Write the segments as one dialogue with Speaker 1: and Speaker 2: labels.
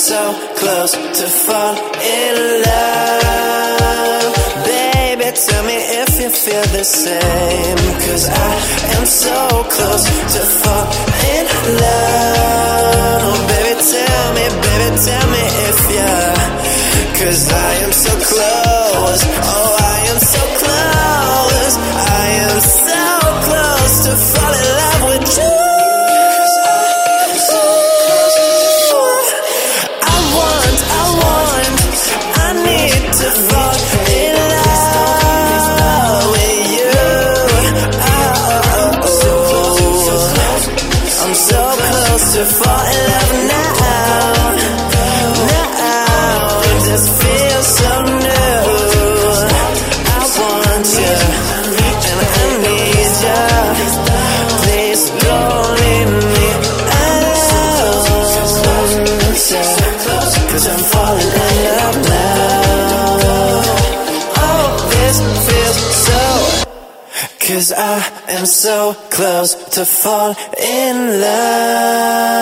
Speaker 1: so close to fall in love. Baby, tell me if you feel the same. Cause I am so close to fall in love. Oh, baby, tell me, baby, tell me if you're. Cause I am so close. Oh, I am so close. I am so close
Speaker 2: to fall in love
Speaker 3: with you. Cause I am so close to fall in love.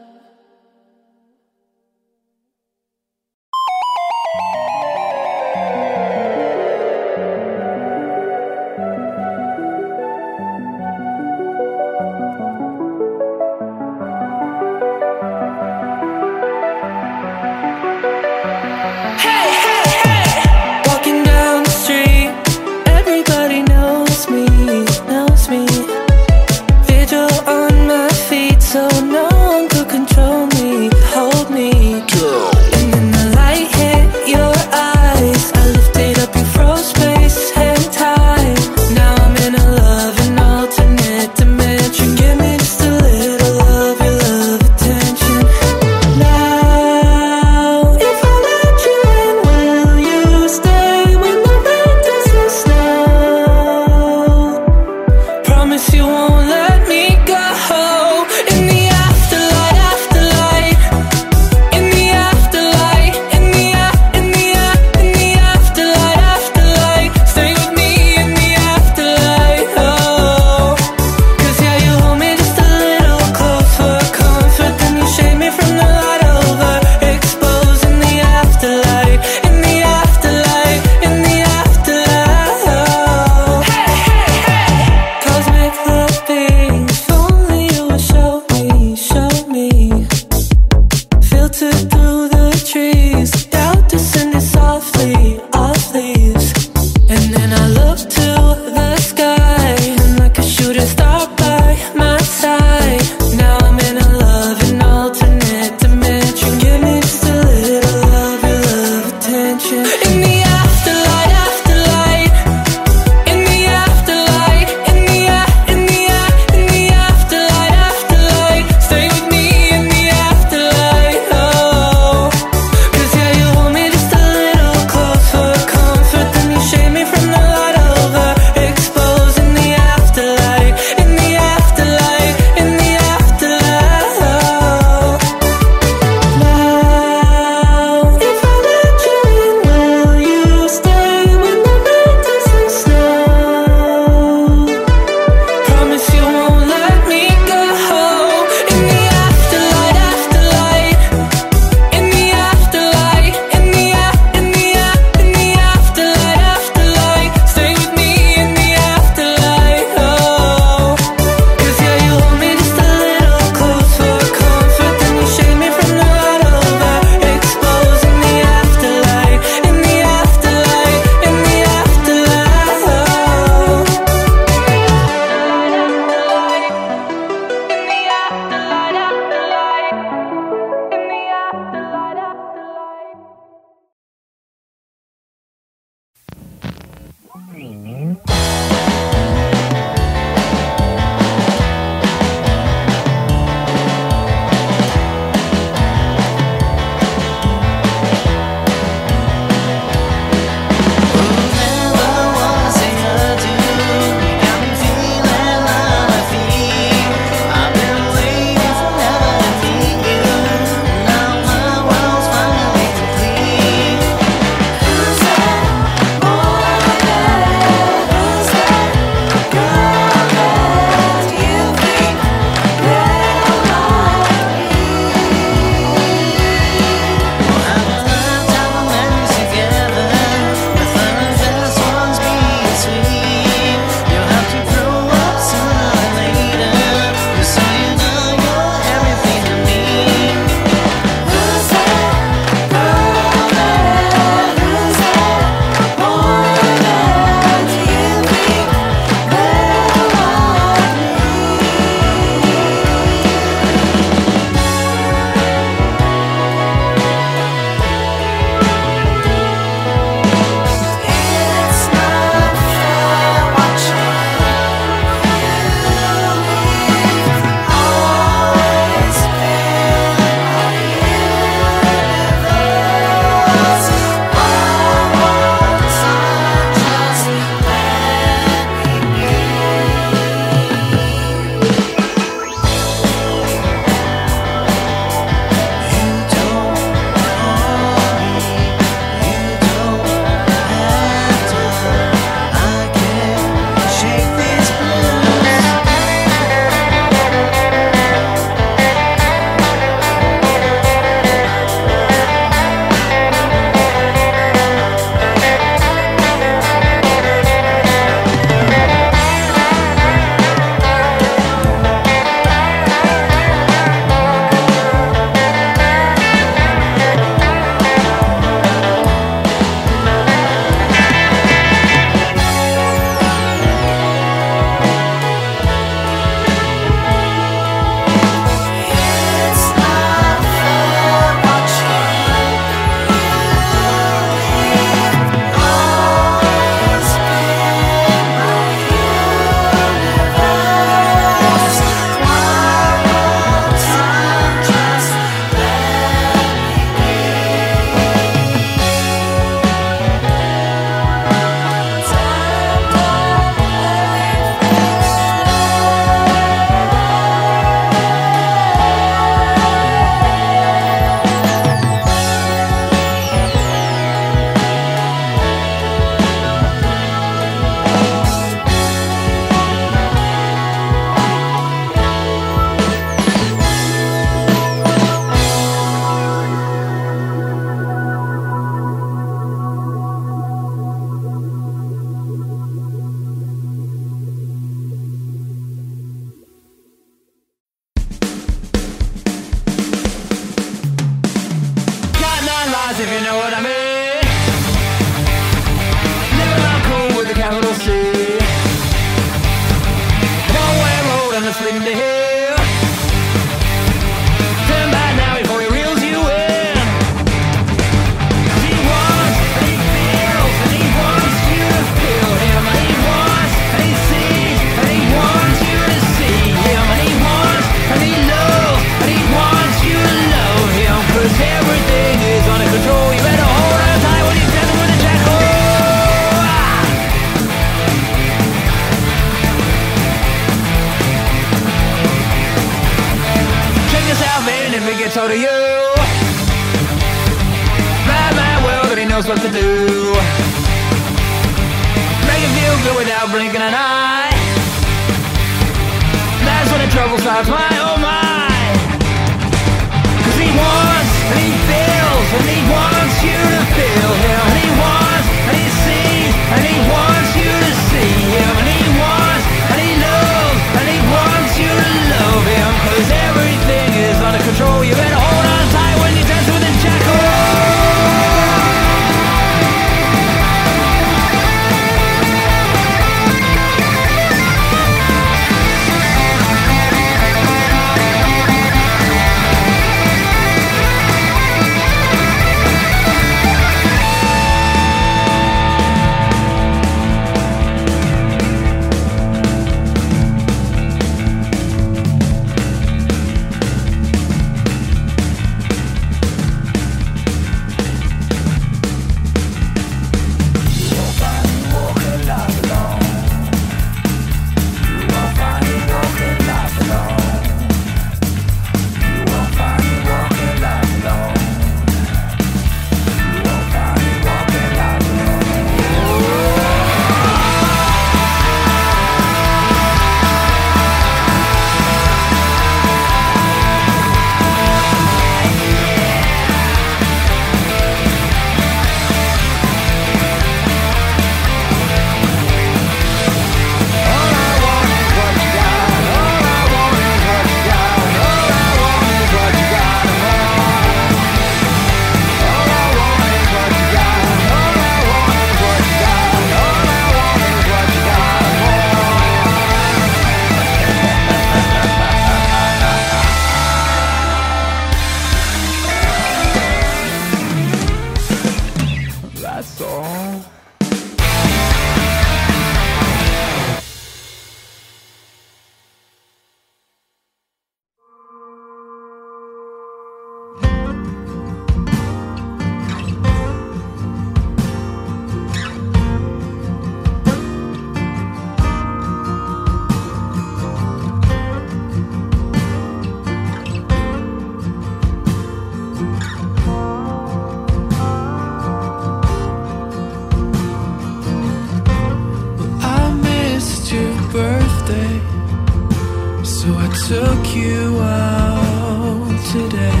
Speaker 4: took you out today.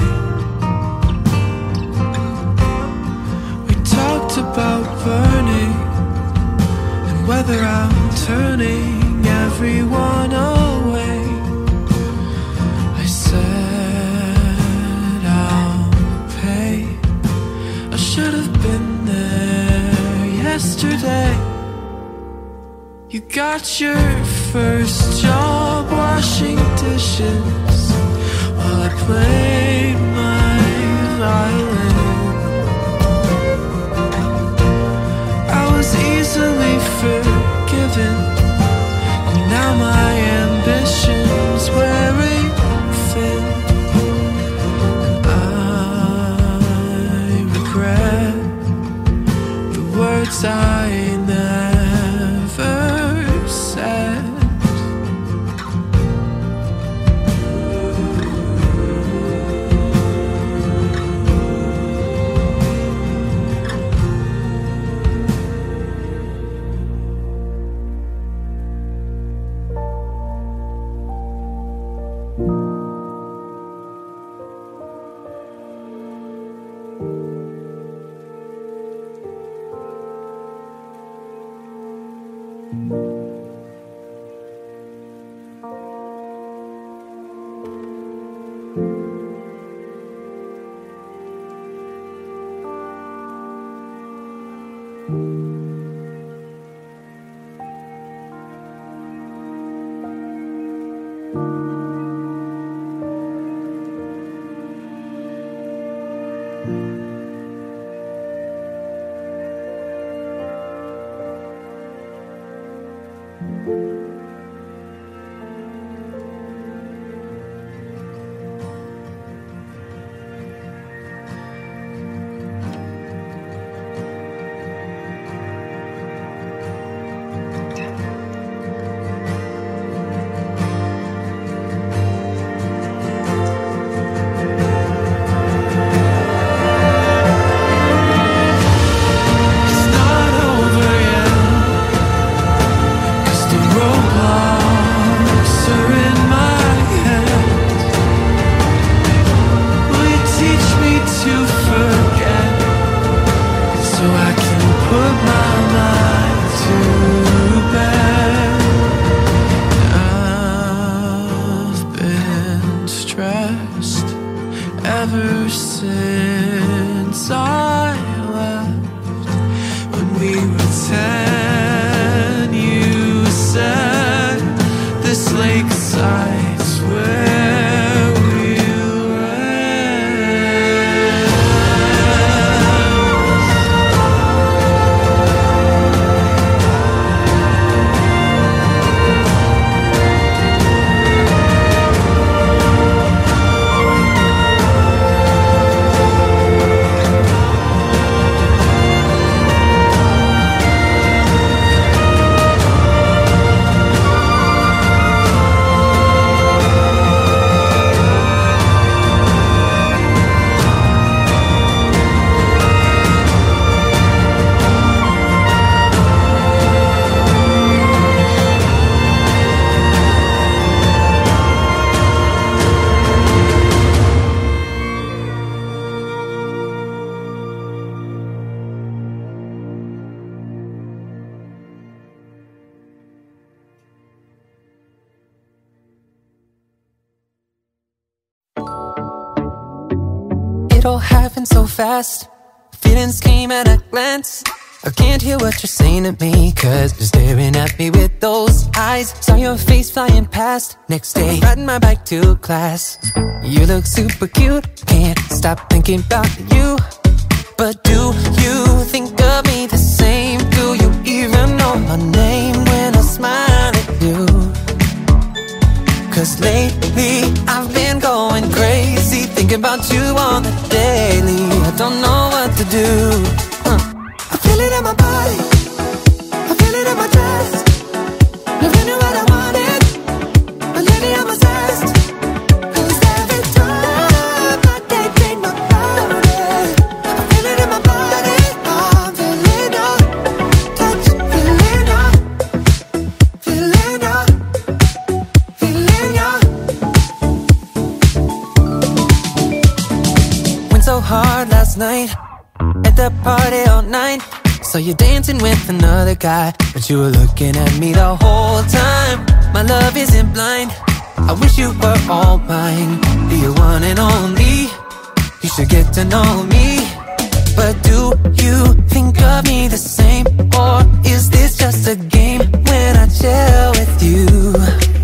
Speaker 4: We talked about burning and whether I'm turning. yesterday. You got your first job washing dishes while I played my violin. I was easily forgiven, and now I
Speaker 5: am. inside fast. Feelings came at a glance. I can't hear what you're saying to me, cause you're staring at me with those eyes. Saw your face flying past. Next day, riding my bike to class. You look super cute, can't stop thinking about you. But do you think of me the same? Do you even know my name when I smile at you? Cause lately I've been going crazy Thinking about you on the daily don't know what to do huh. I feel it in my body last night at the party all night. Saw you're dancing with another guy, but you were looking at me the whole time. My love isn't blind. I wish you were all mine. Be your one and only. You should get to know me. But do you think of me the same? Or is this just a game when I chill with you?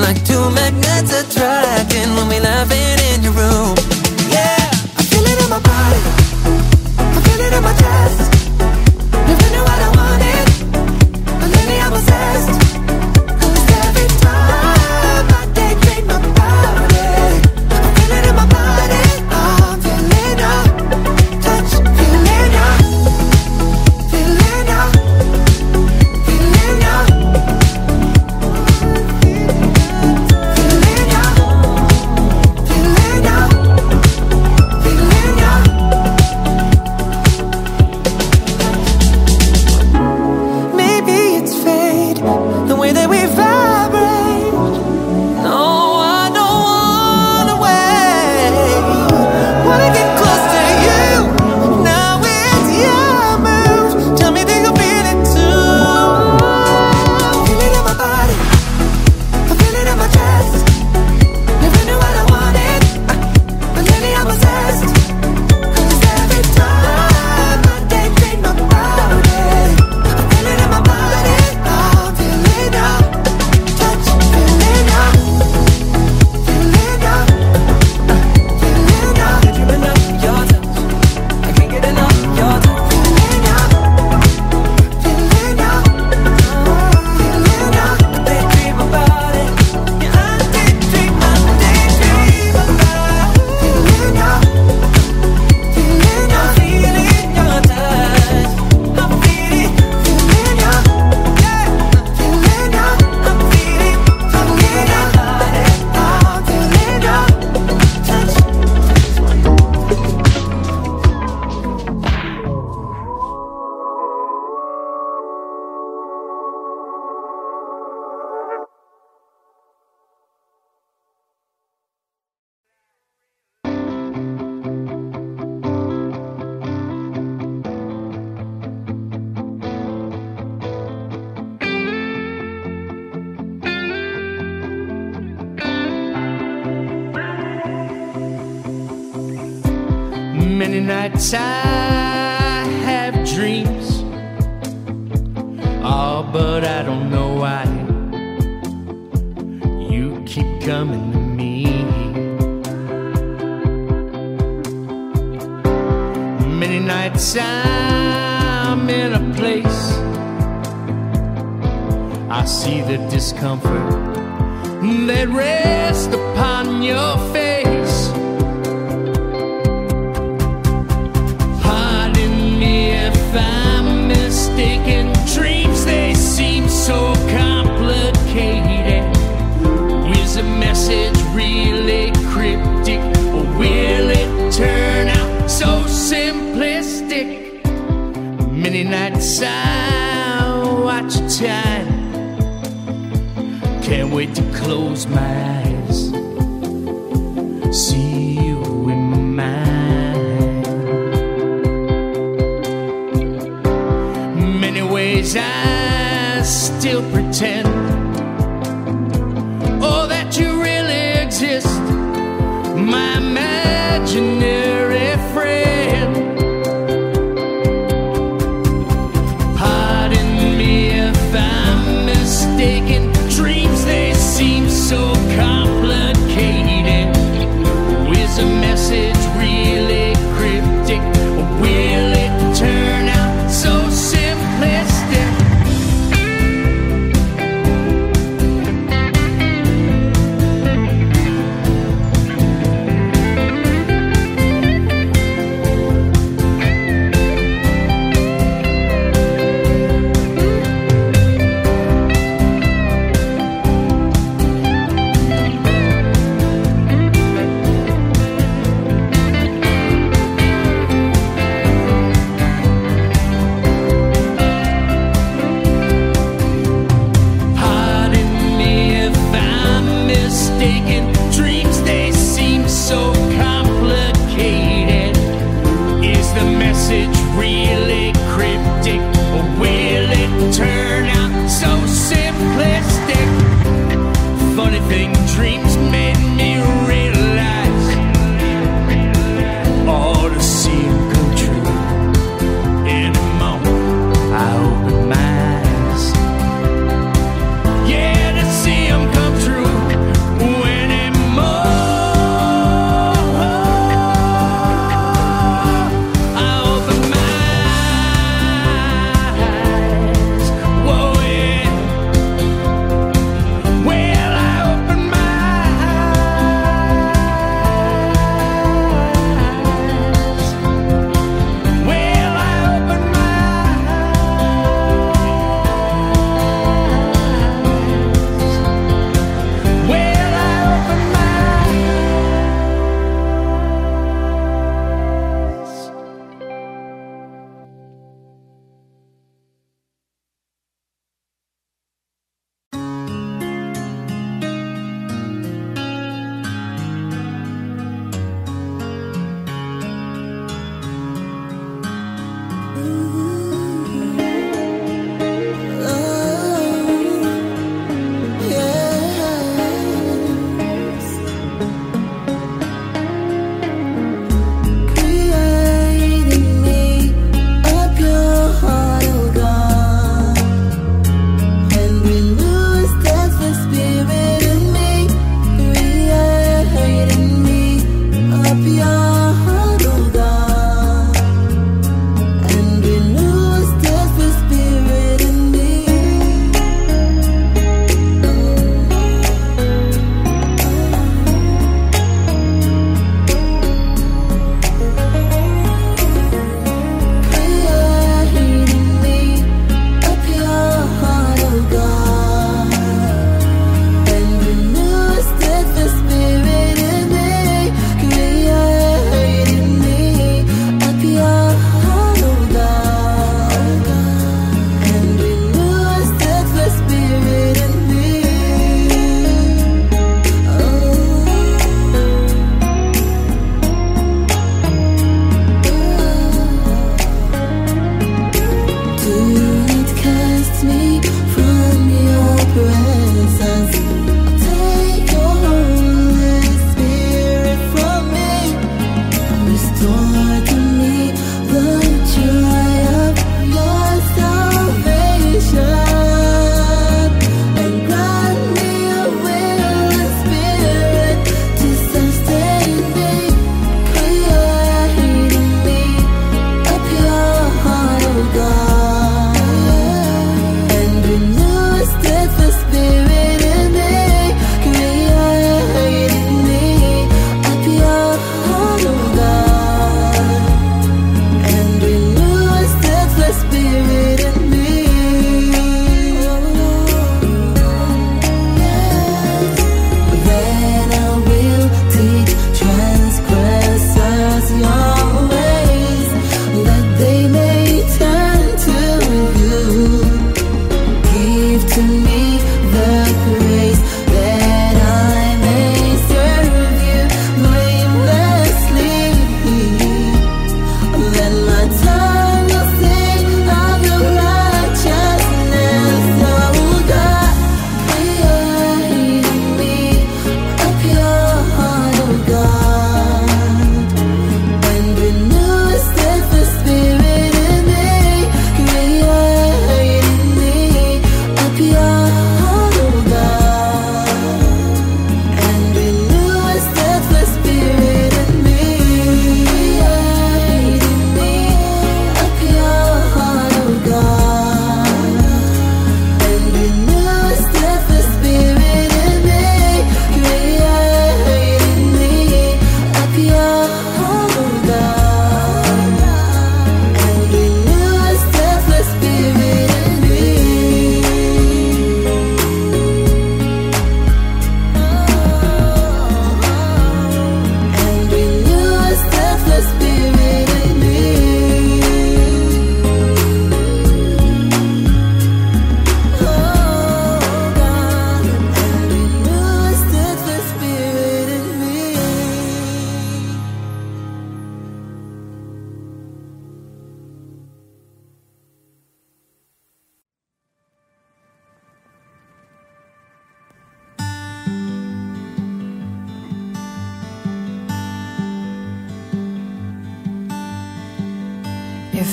Speaker 5: Like two magnets attracting. When we laughing
Speaker 6: Many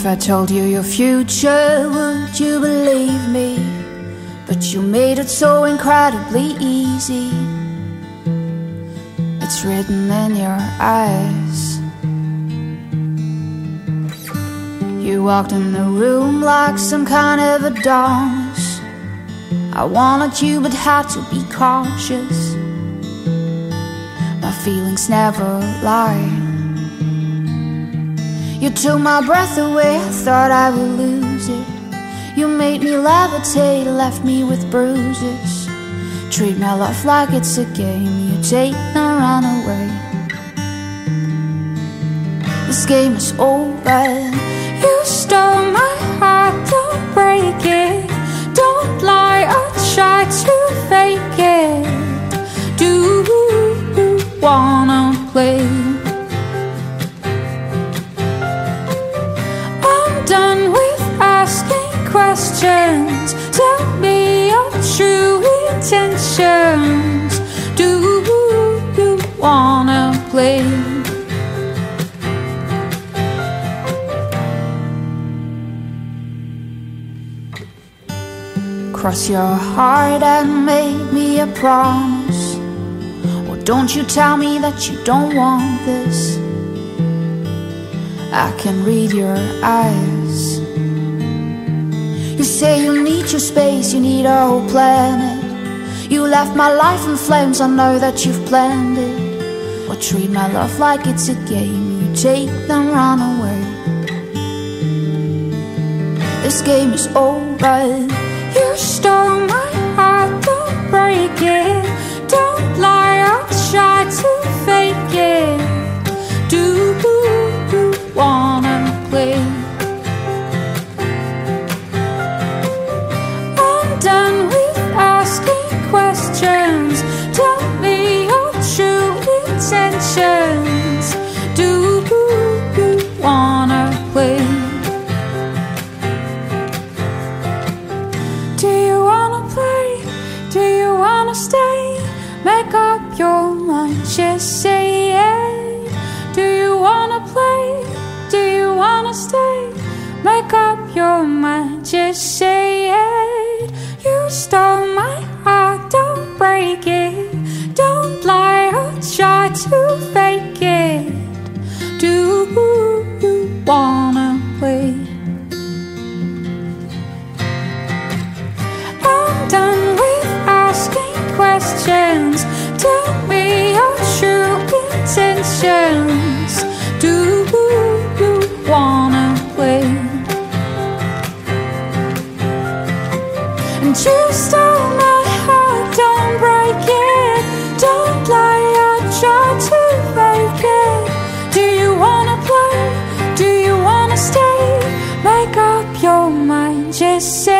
Speaker 6: If I
Speaker 7: told you your future, would you believe me? But you made it so incredibly easy. It's written in your eyes. You walked in the room like some kind of a dance. I wanted you, but had to be cautious. My feelings never lie. You took my breath away, I thought I would lose it. You made me levitate, left me with bruises. Treat my love like it's a game, you take and run away. This game is over. You stole my heart, don't break it. Don't lie or try to fake it. Do you wanna play? Questions. Tell me your true intentions. Do you wanna play? Cross your heart and make me a promise. Or don't you tell me that you don't want this. I can read your eyes. You say you need your space, you need a whole planet. You left my life in flames, I know that you've planned it. Or treat my love like it's a game, you take then run away. This game is over. You stole my heart, don't break it. Don't lie or try to Do you wanna play? Do you wanna play? Do you wanna stay? Make up your mind, just say yeah. Do you wanna play? Do you wanna stay? Make up your mind, just say to fake it. Do you wanna play? I'm done with asking questions. Tell me your true intentions.
Speaker 8: crescer.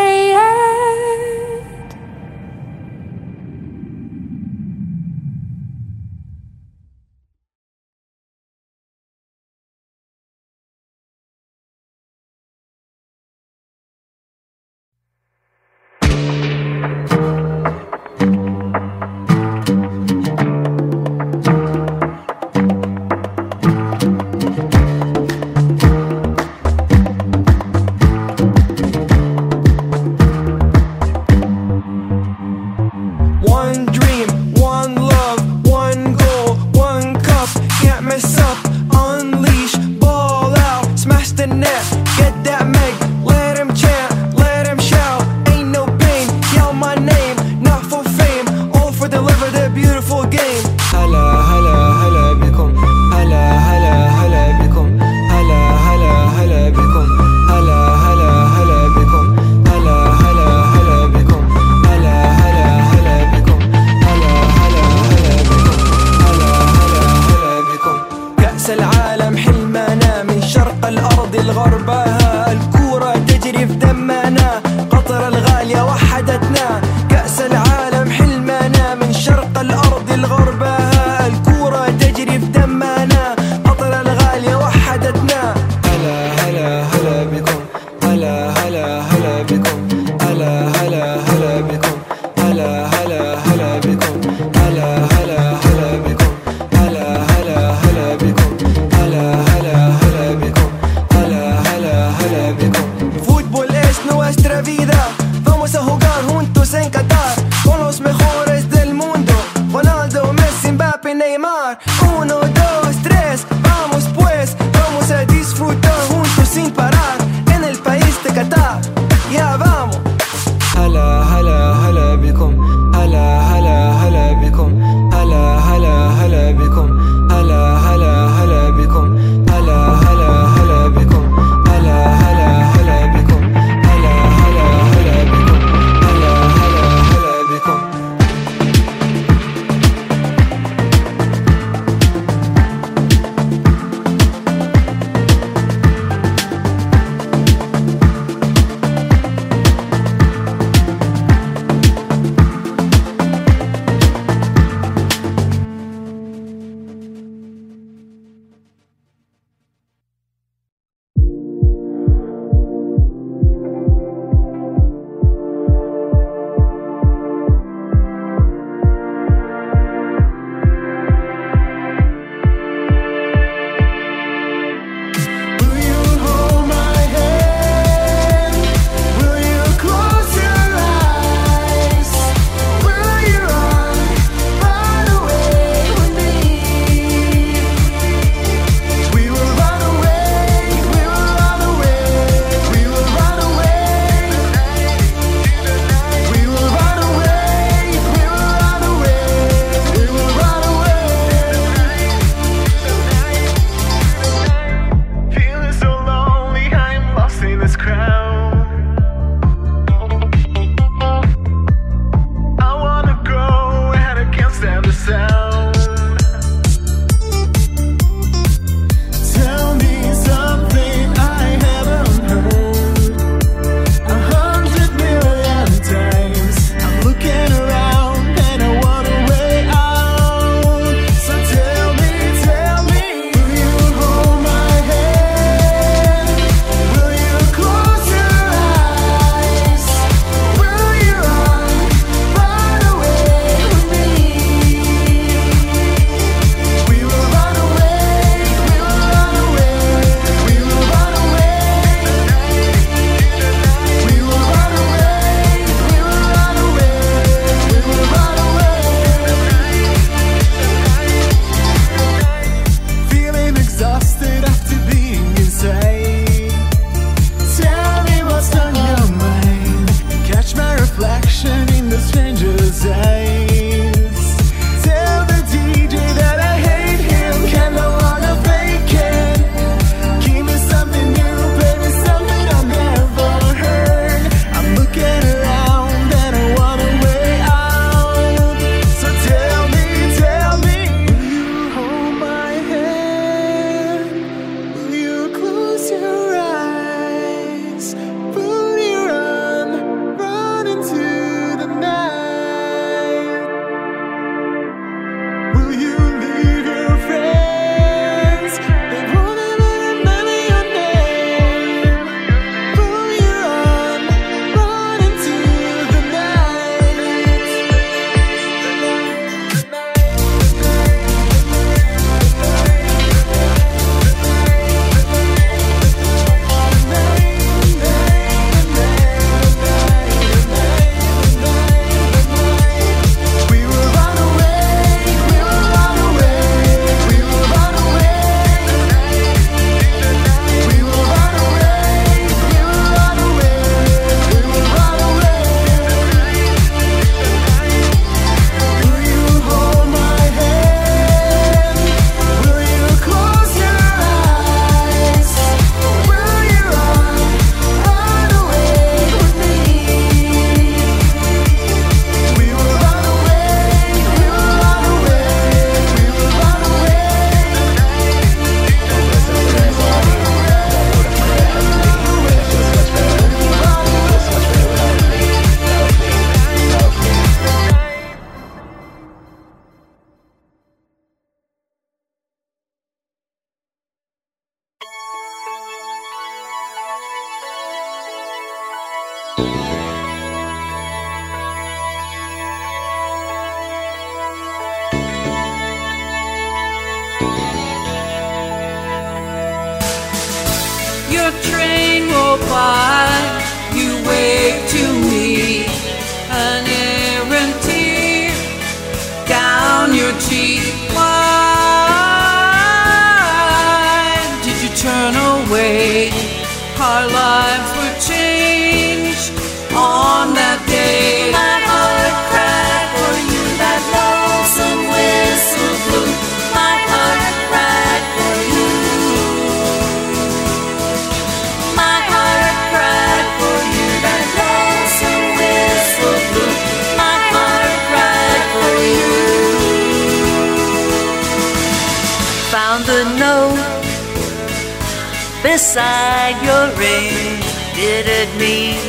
Speaker 8: beside your ring did it mean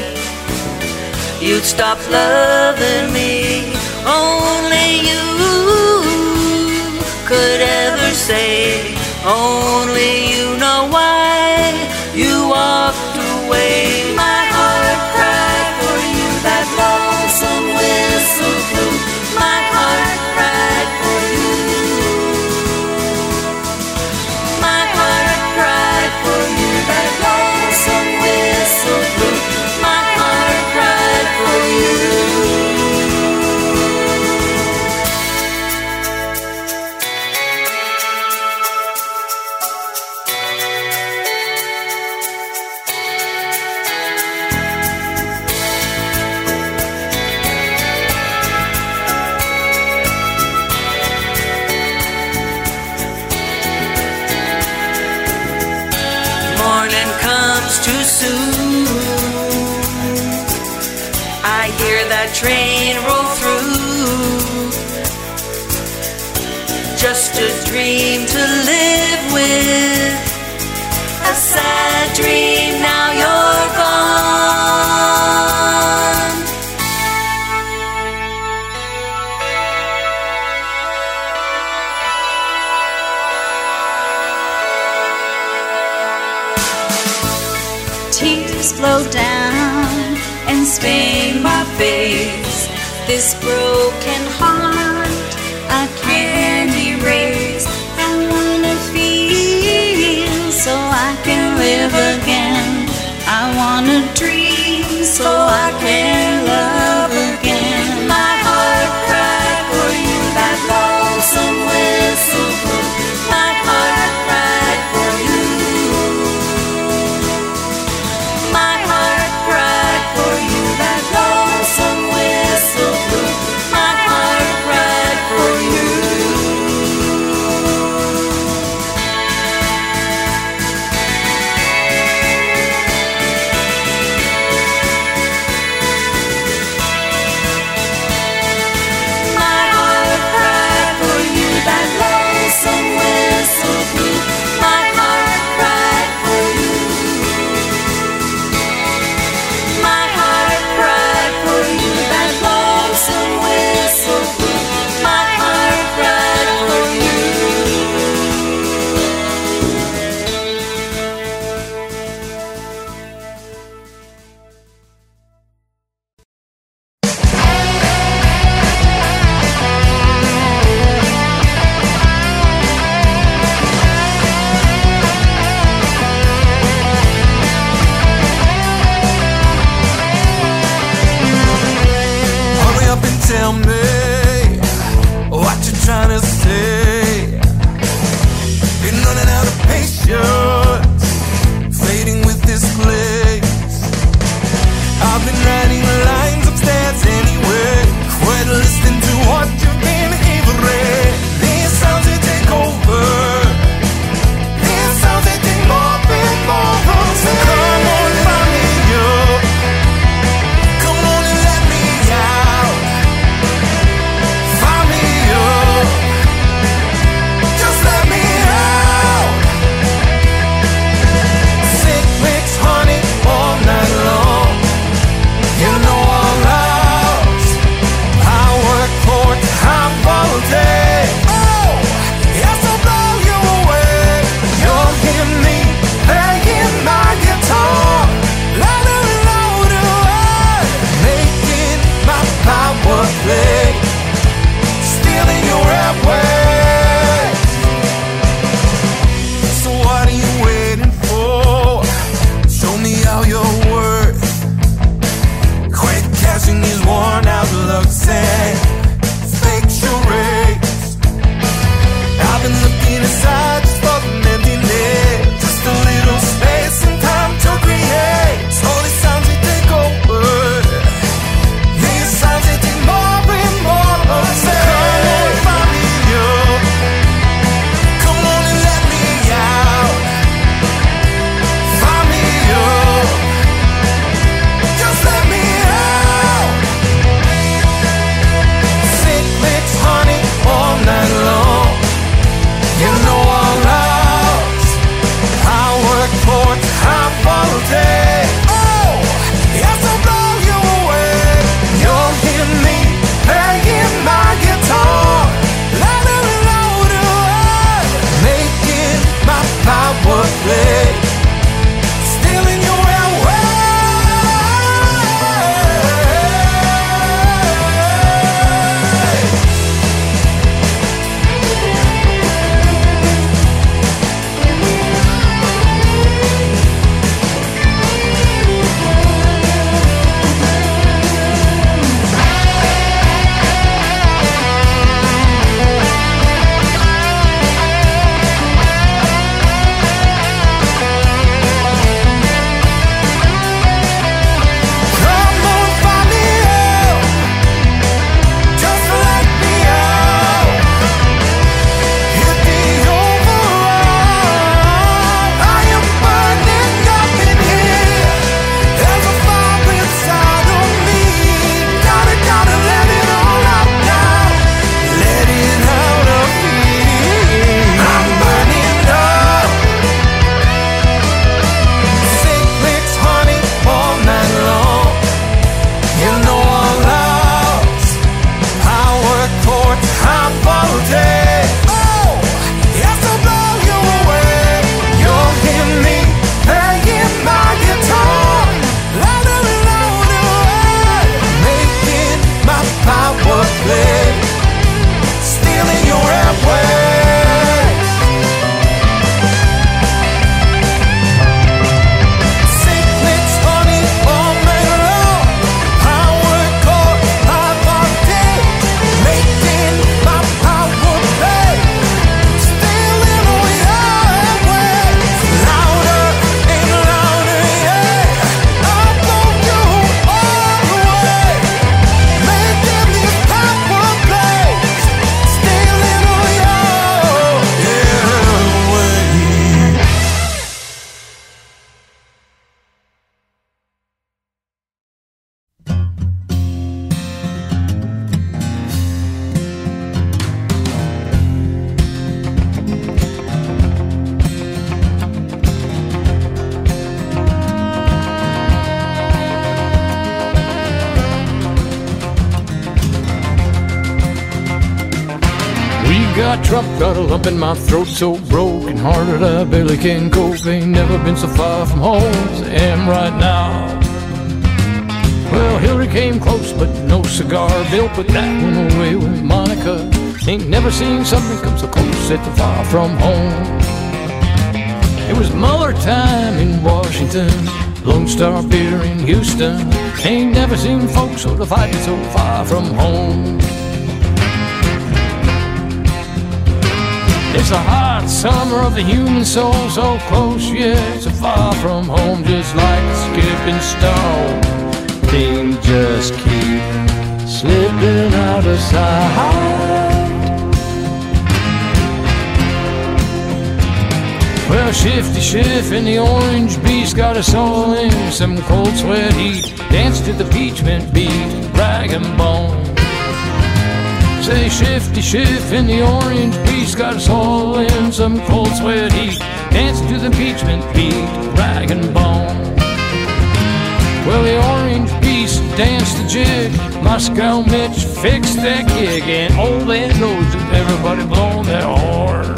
Speaker 8: you'd stop loving me only you could ever say only you know why you walked away. My heart cried for you that lonesome whistle blew. My train roll through. Just a dream to live with, a sad dream.
Speaker 7: this broken.
Speaker 9: Got Trump, got a lump in my throat, so broken hearted I barely can cope. Ain't never been so far from home as I am right now. Well, Hillary came close, but no cigar. Bill put that one away with Monica. Ain't never seen something come so close at the far from home. It was Mueller time in Washington, Lone Star Beer in Houston. Ain't never seen folks so divided so far from home. It's a hot summer of the human soul, so close yet so far from home, just like a skipping stone. Things just keep slipping out of sight. Well, Shifty Schiff and the Orange Beast got us all in some cold sweat heat. Dance to the peach mint beat, rag and bone. Say Shifty Schiff in the Orange Beast got us all in some cold sweat heat. Dance to the impeachment beat, rag and bone. Well, the Orange Beast danced the jig. Moscow Mitch fixed that gig, and all that knows is everybody blowing their horn.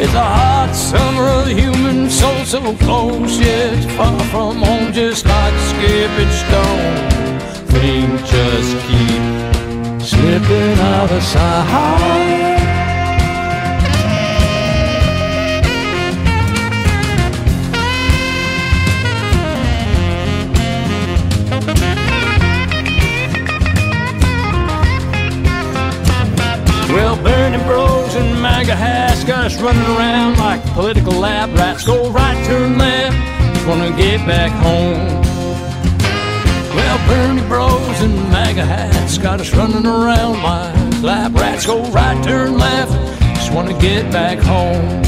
Speaker 9: It's a hot summer of the human soul, so close yet far from home, just like skipping stone. Things just keep slipping out of sight. Well, Bernie Bros and MAGA hats got us running around like political lab rats. Go right, turn left, wanna get back home. Bernie Bros and MAGA hats got us running around like lab rats. Go right, turn left, just wanna get back home.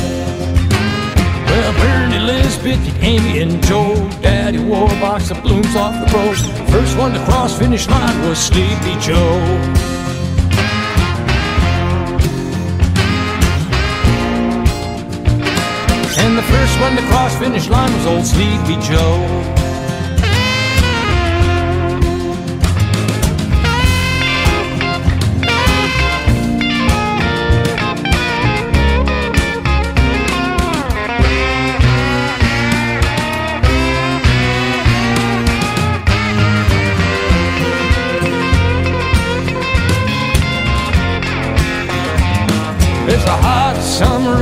Speaker 9: Well, Bernie, Elizabeth, Amy, and Joe, Daddy wore a box of blooms off the road. First one to cross finish line was Sleepy Joe. And the first one to cross finish line was old Sleepy Joe.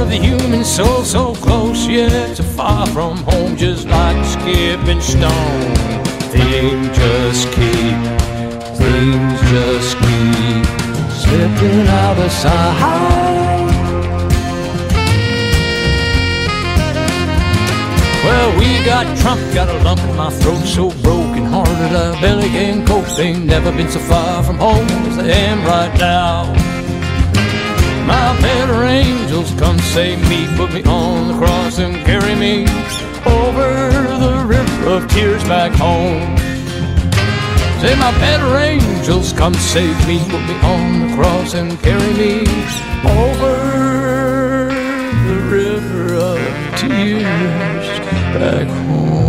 Speaker 9: Of the human soul, so close yet so far from home, just like skipping stone. Things just keep, things just keep slipping out of sight. Well, we got Trump, got a lump in my throat, so broken hearted I barely can cope. Ain't never been so far from home as I am right now. My better angels, come save me, put me on the cross and carry me over the river of tears back home. Say, my better angels, come save me, put me on the cross and carry me over the river of tears back home.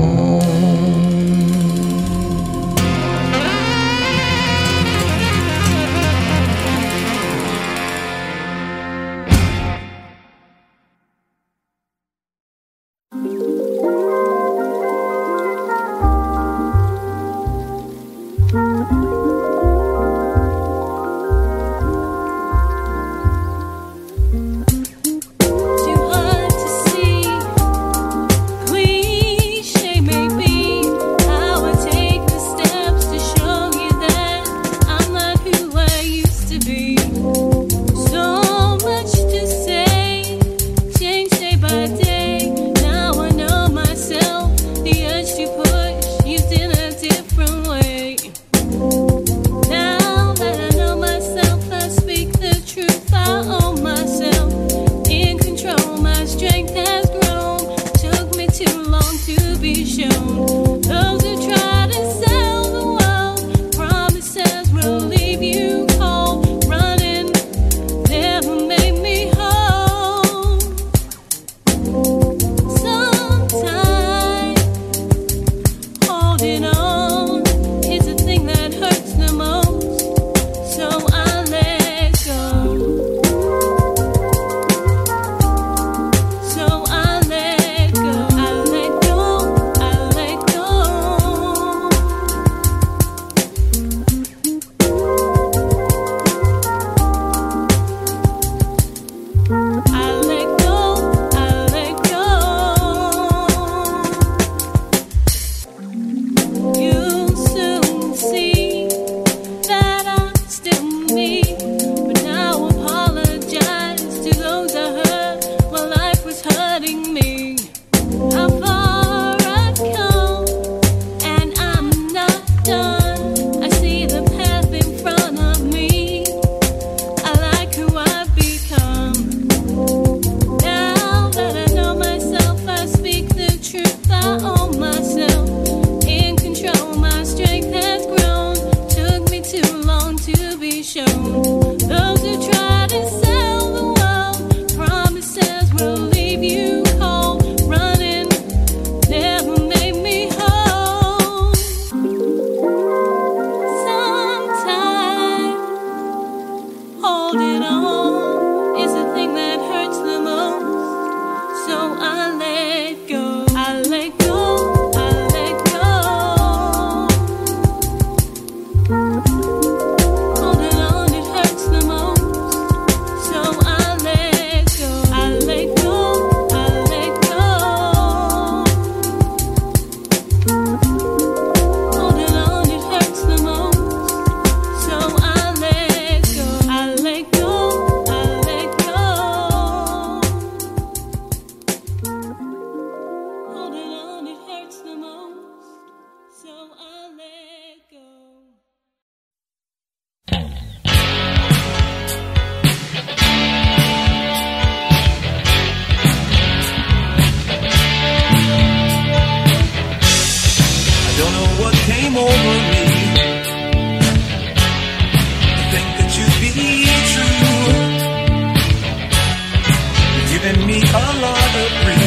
Speaker 4: Given me a lot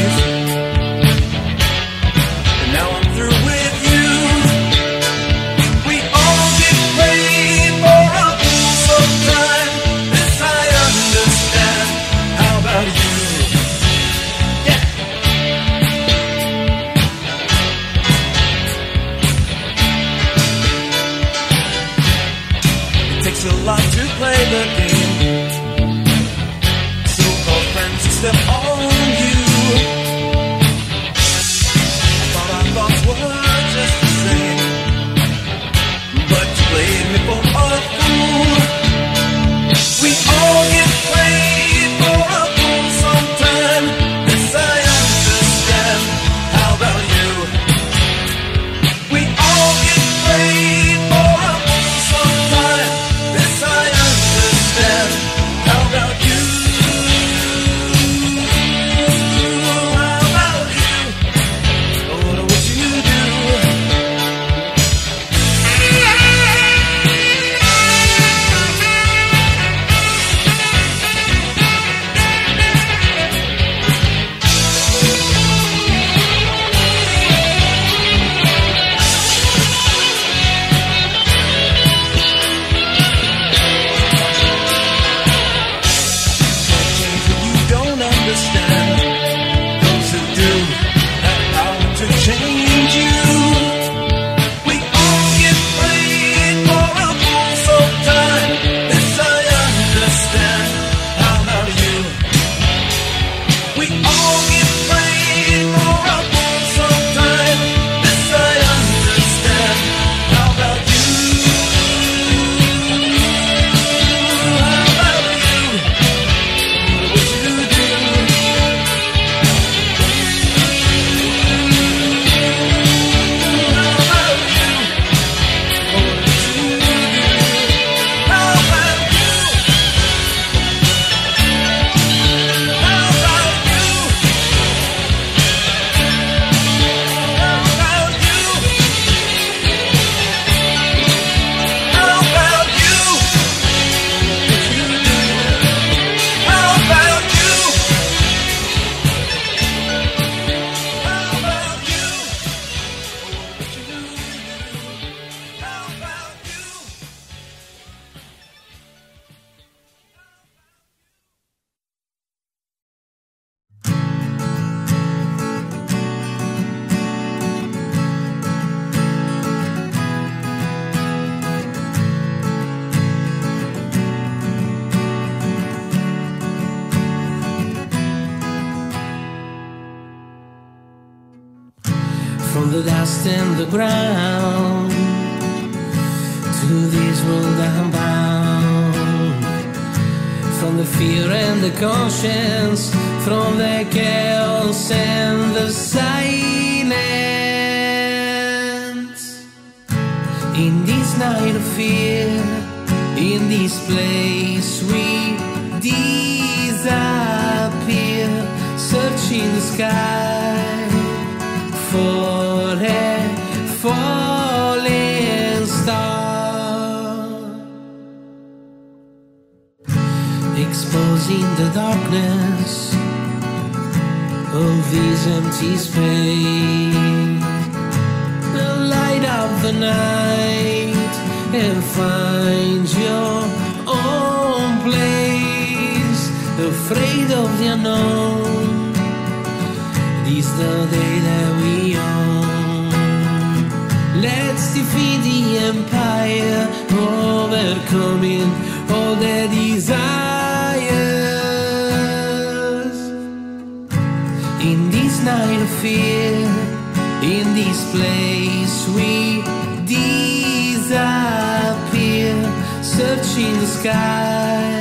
Speaker 4: of
Speaker 10: these empty space. The light of the night and find your own place. Afraid of the unknown. This the day that we own. Let's defeat the empire, overcoming all their desires. Fear, in this place we disappear, searching the sky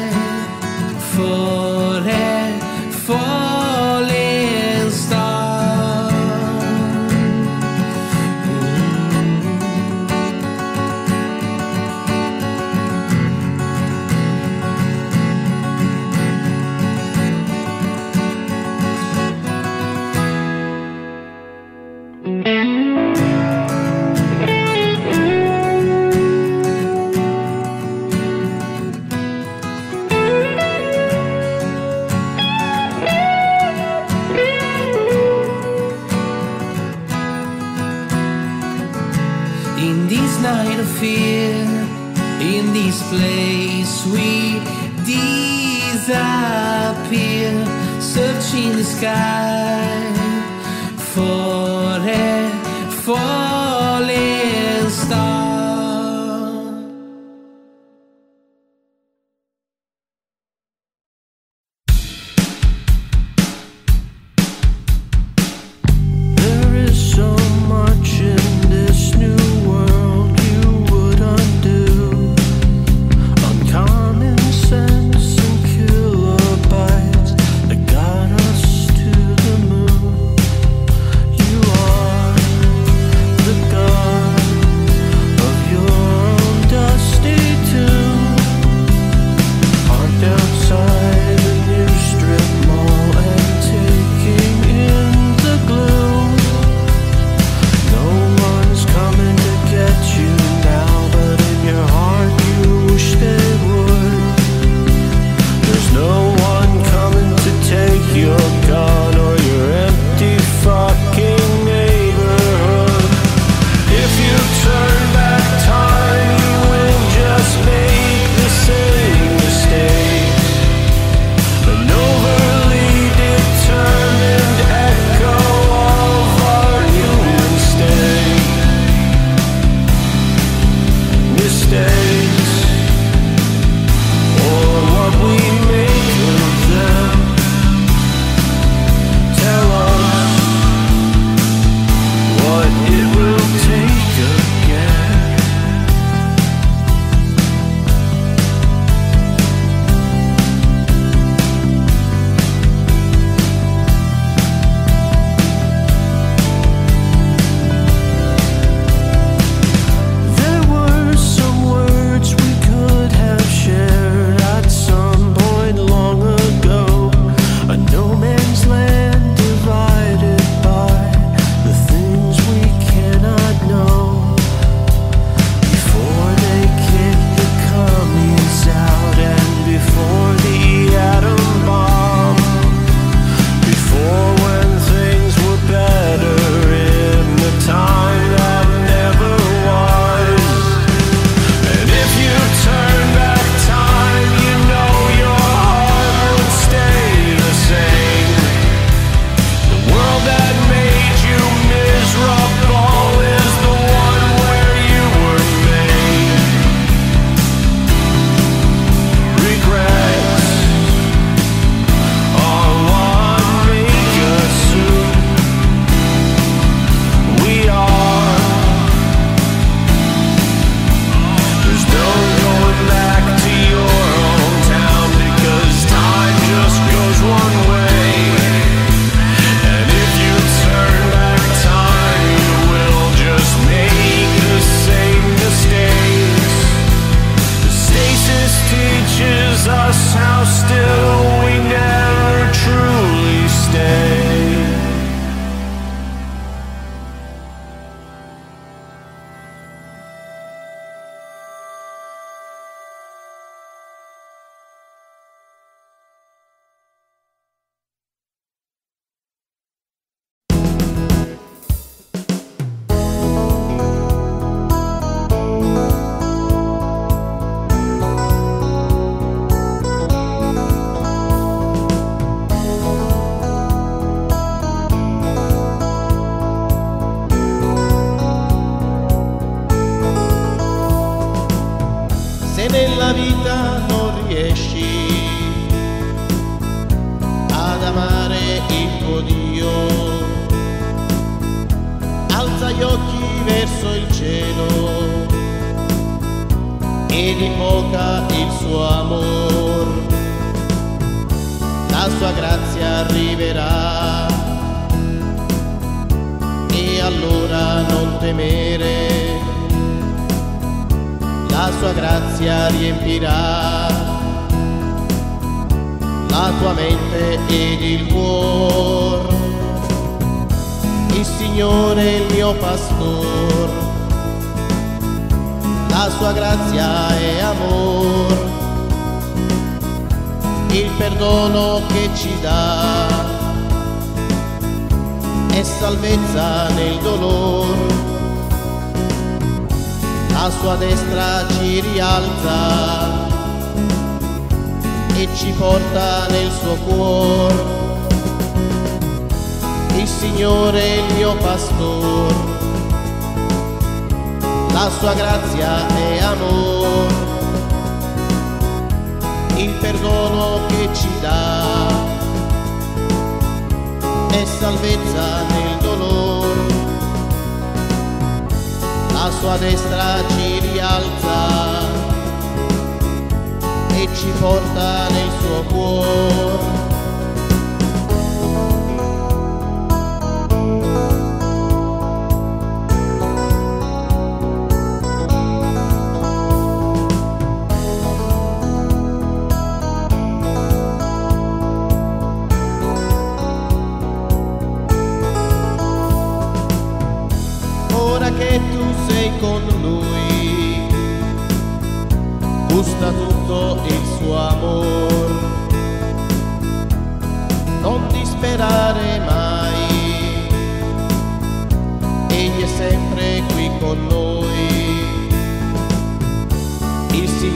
Speaker 10: sky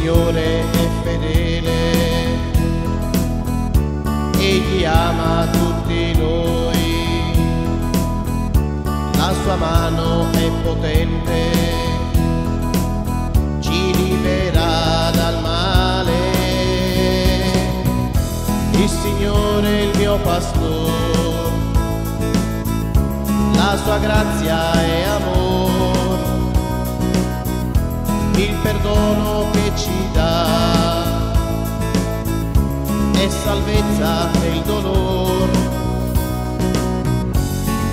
Speaker 11: Signore è fedele, egli ama tutti noi. La sua mano è potente, ci libererà dal male. Il Signore è il mio pastore, la sua grazia è amor, perdono che ci dà. È salvezza nel dolore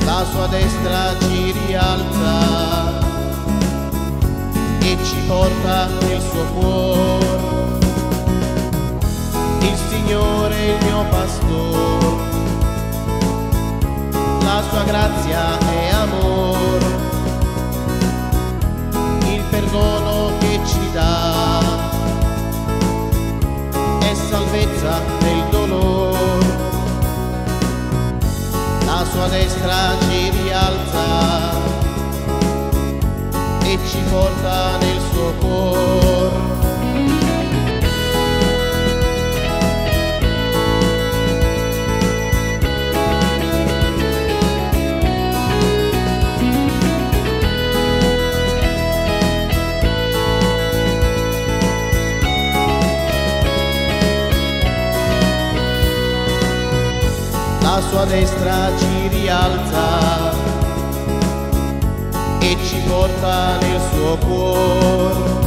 Speaker 11: la sua destra ci rialza e ci porta nel suo cuore. Il Signore è il mio pastore, la sua grazia è amor, il perdono dà è salvezza nel dolore la sua destra ci rialza e ci porta nel suo cuore. Sua destra ci rialza e ci porta nel suo cuore.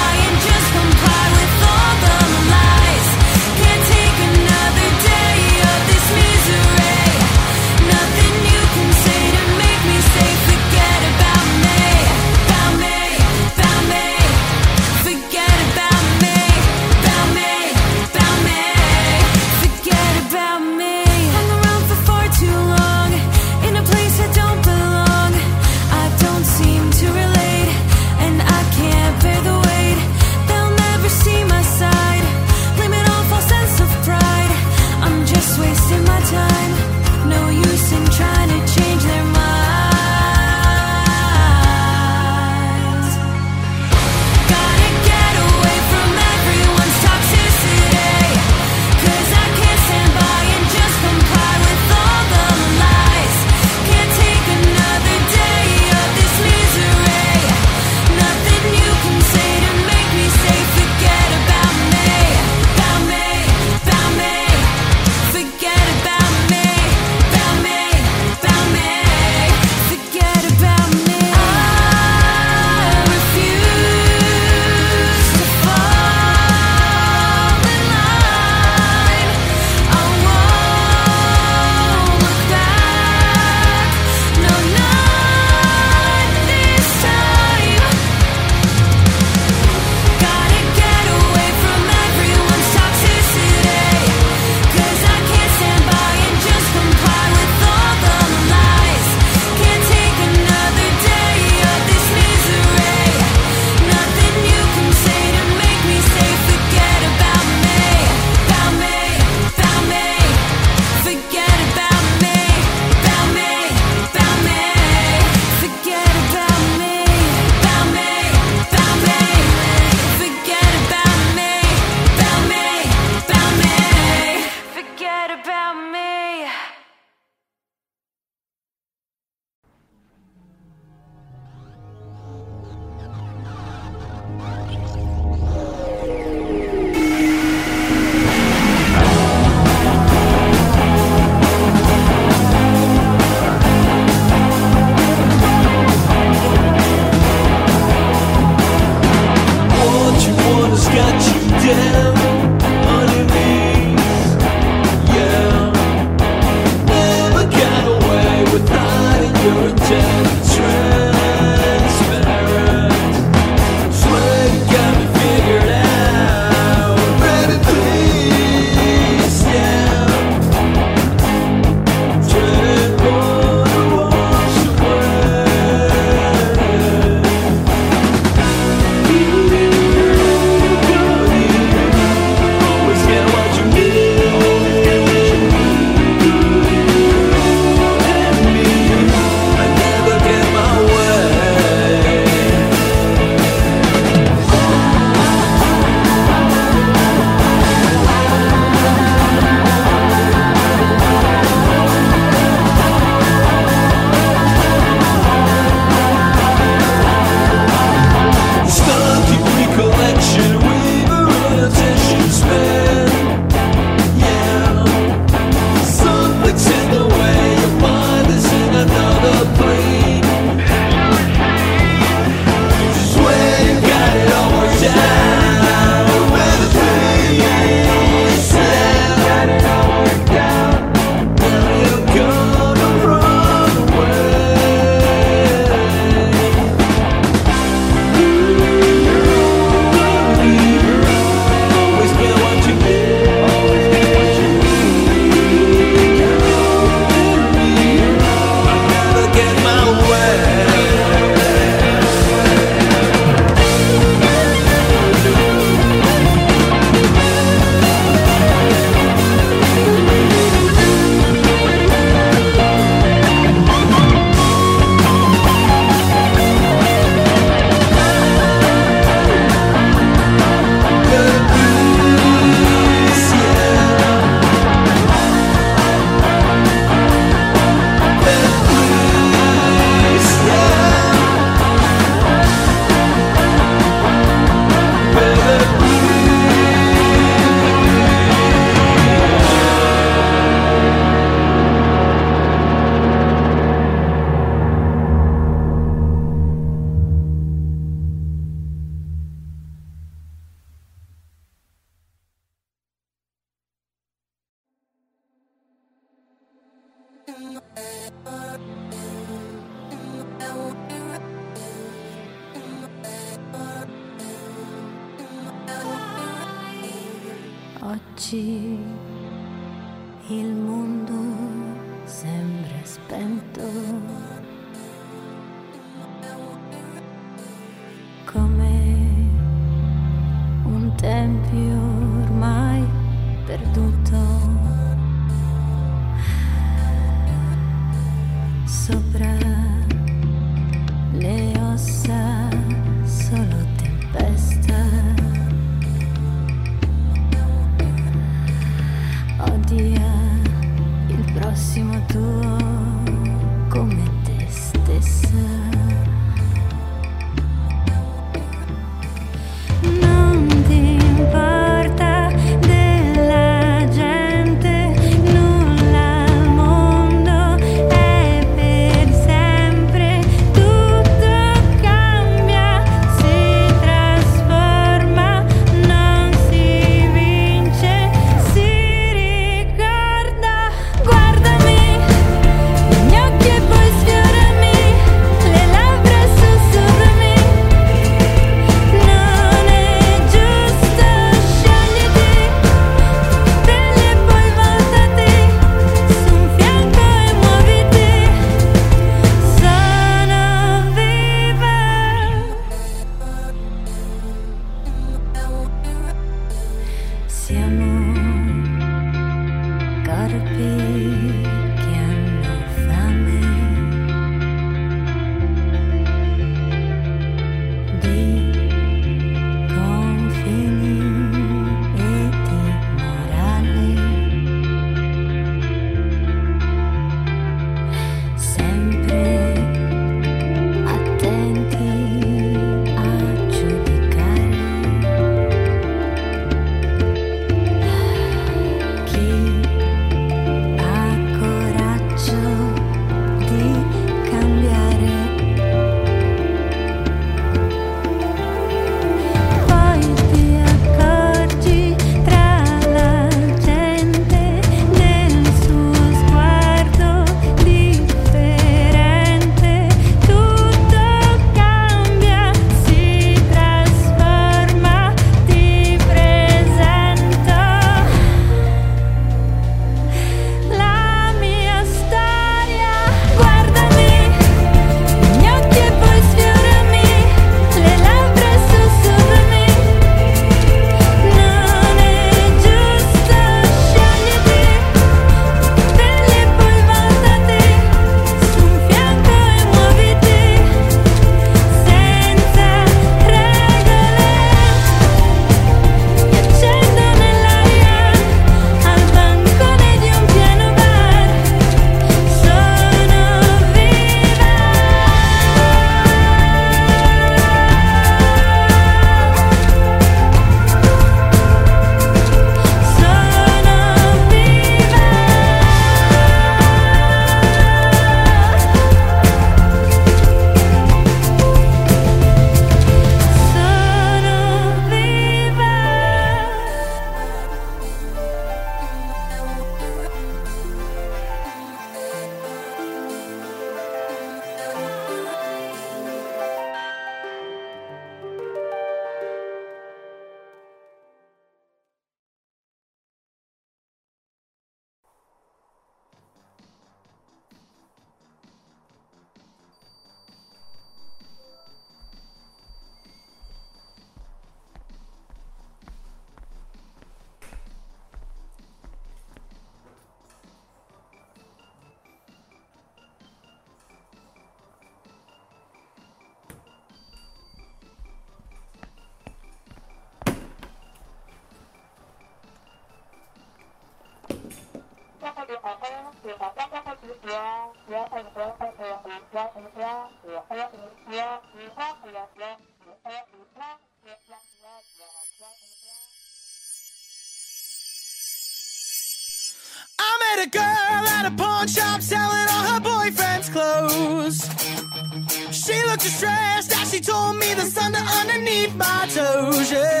Speaker 6: Underneath my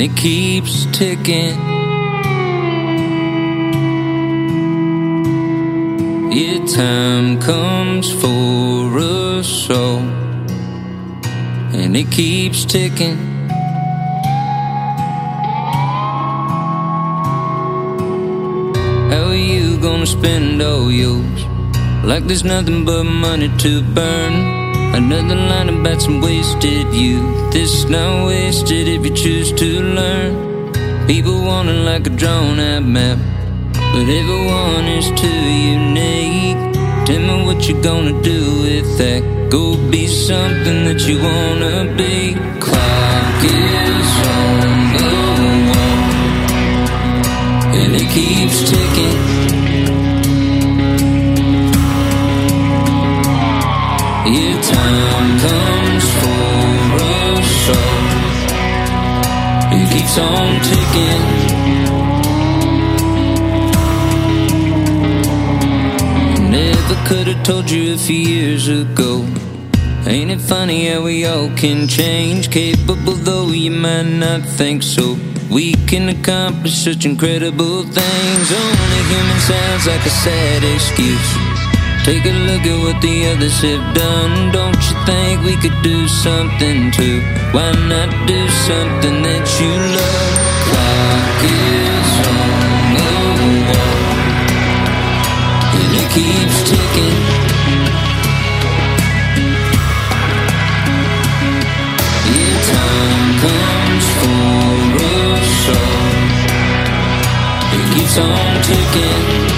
Speaker 12: and it keeps ticking. Yeah, time comes for us all, and it keeps ticking. How are you gonna spend all yours? Like there's nothing but money to burn. Another line about some wasted youth. This is not wasted if you choose to learn. People want it like a drawn out map, but everyone is too unique. Tell me what you're gonna do with that. Go be something that you wanna be. Clock is on the wall, and it keeps ticking. Time comes for us all. It keeps on ticking. Never could have told you a few years ago. Ain't it funny how we all can change? Capable though you might not think so. We can accomplish such incredible things. Only human sounds like a sad excuse. Take a look at what the others have done. Don't you think we could do something too? Why not do something that you love? Clock is on the wall, and it keeps ticking. Yeah, time comes for us all. It keeps on ticking.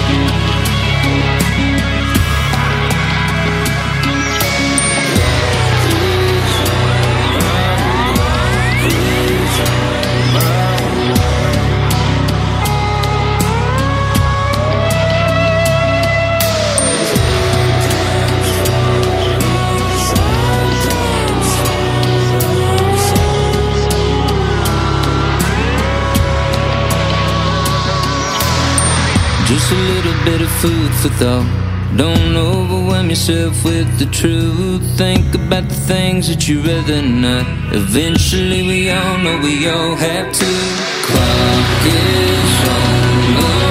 Speaker 12: Just a little bit of food for thought. Don't overwhelm yourself with the truth. Think about the things that you'd rather not. Eventually, we all know we all have to. Clock is on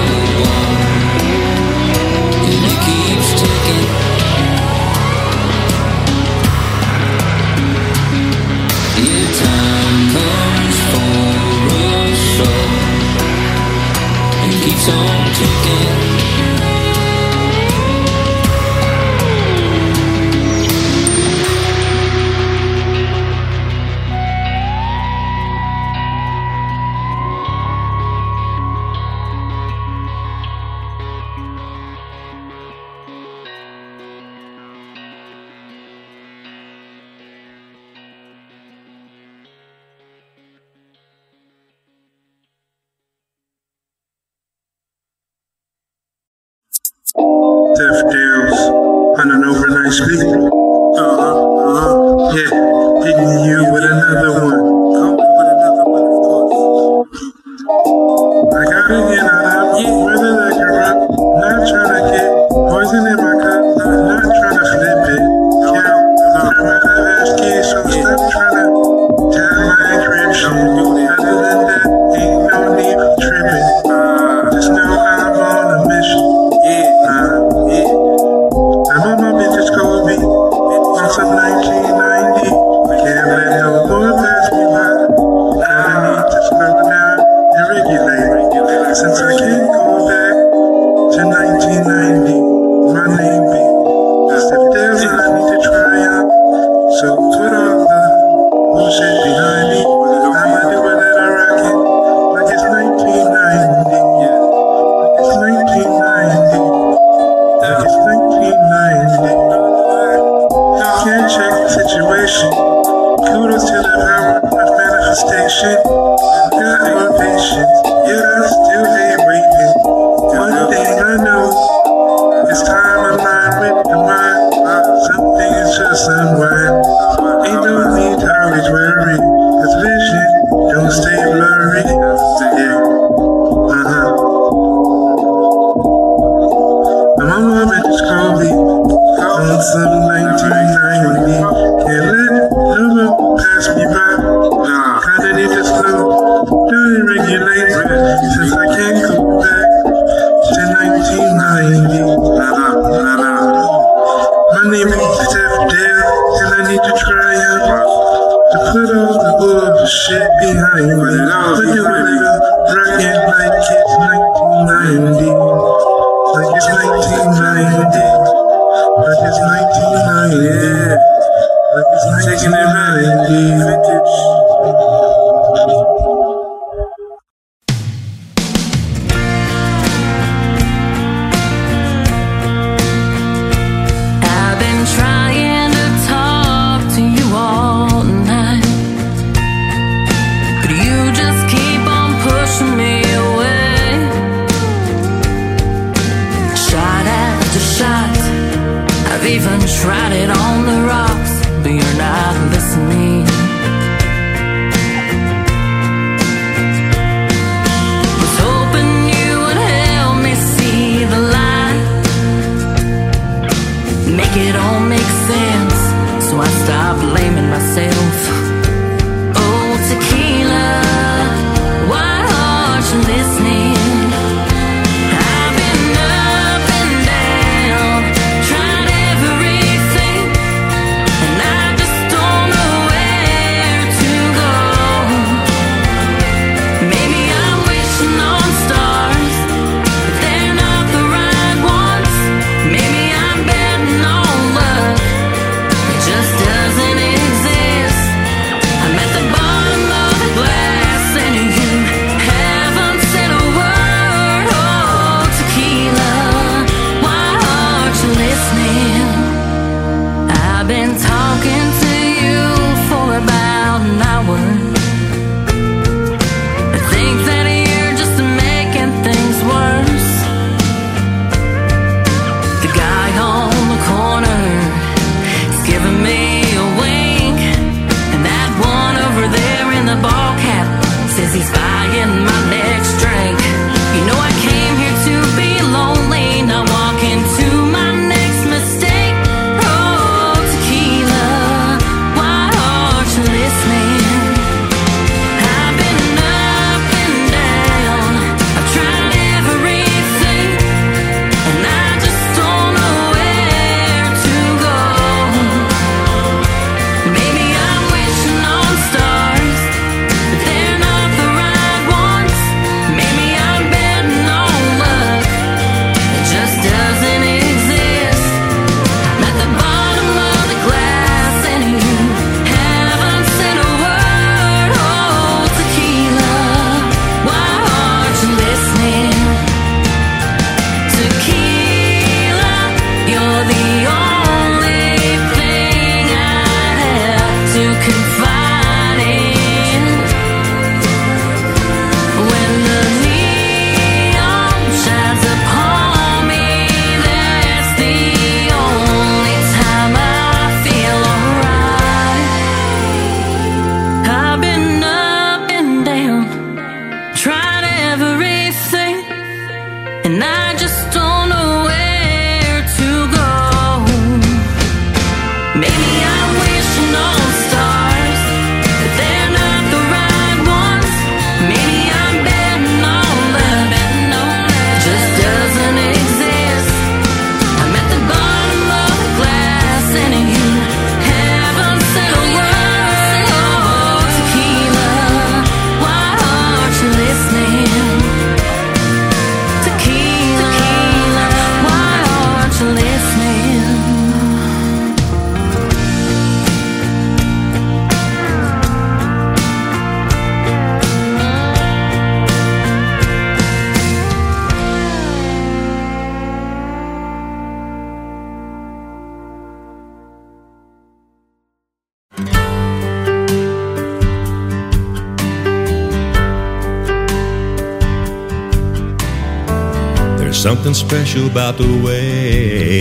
Speaker 13: special about the way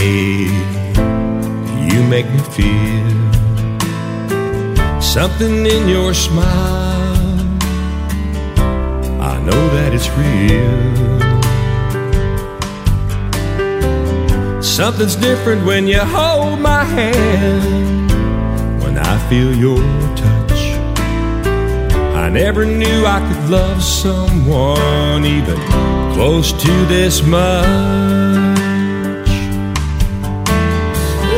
Speaker 13: you make me feel. Something in your smile, I know that it's real. Something's different when you hold my hand, when I feel your touch never knew I could love someone even close to this much.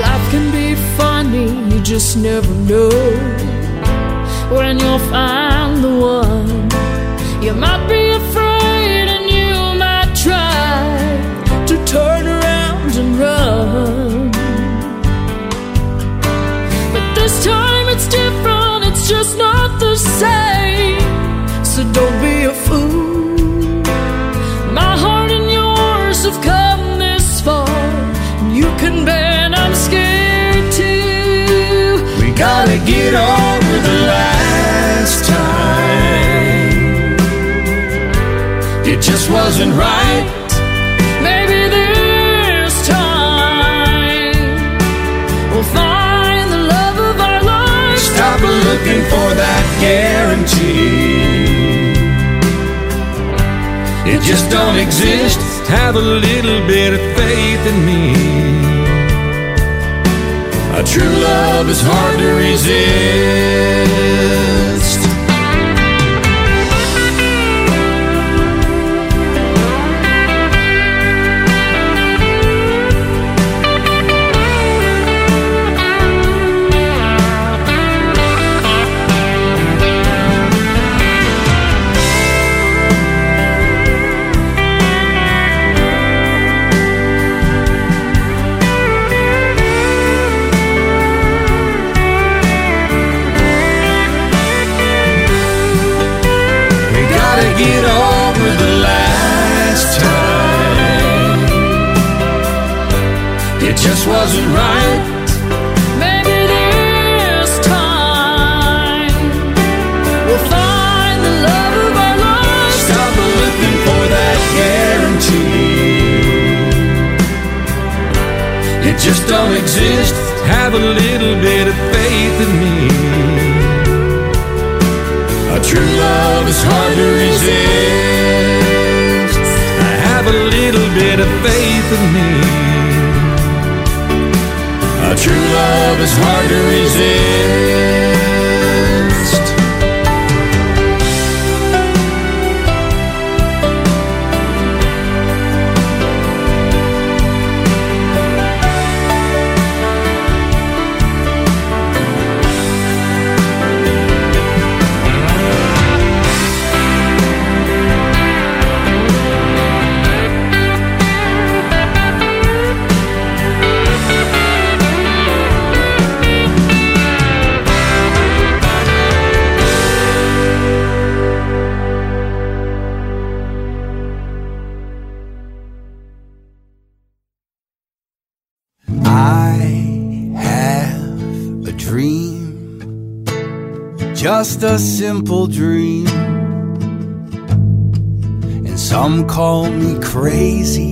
Speaker 14: Life can be funny, you just never know when you'll find the one. You might be afraid and you might try to turn around and run. But this time,
Speaker 13: gotta over the last time. It just wasn't right.
Speaker 14: Maybe this time we'll find the love of our lives.
Speaker 13: Stop looking for that guarantee. It just don't exist.
Speaker 15: Have a little bit of faith in me.
Speaker 13: A true love is hard to resist. Just wasn't right.
Speaker 14: Maybe this time we'll find the love of our lives.
Speaker 13: Stop looking for that guarantee. It just don't exist.
Speaker 15: Have a little bit of faith in me.
Speaker 13: A true love is hard to resist.
Speaker 15: Have a little bit of faith in me.
Speaker 13: True love is hard to resist.
Speaker 16: Call me crazy,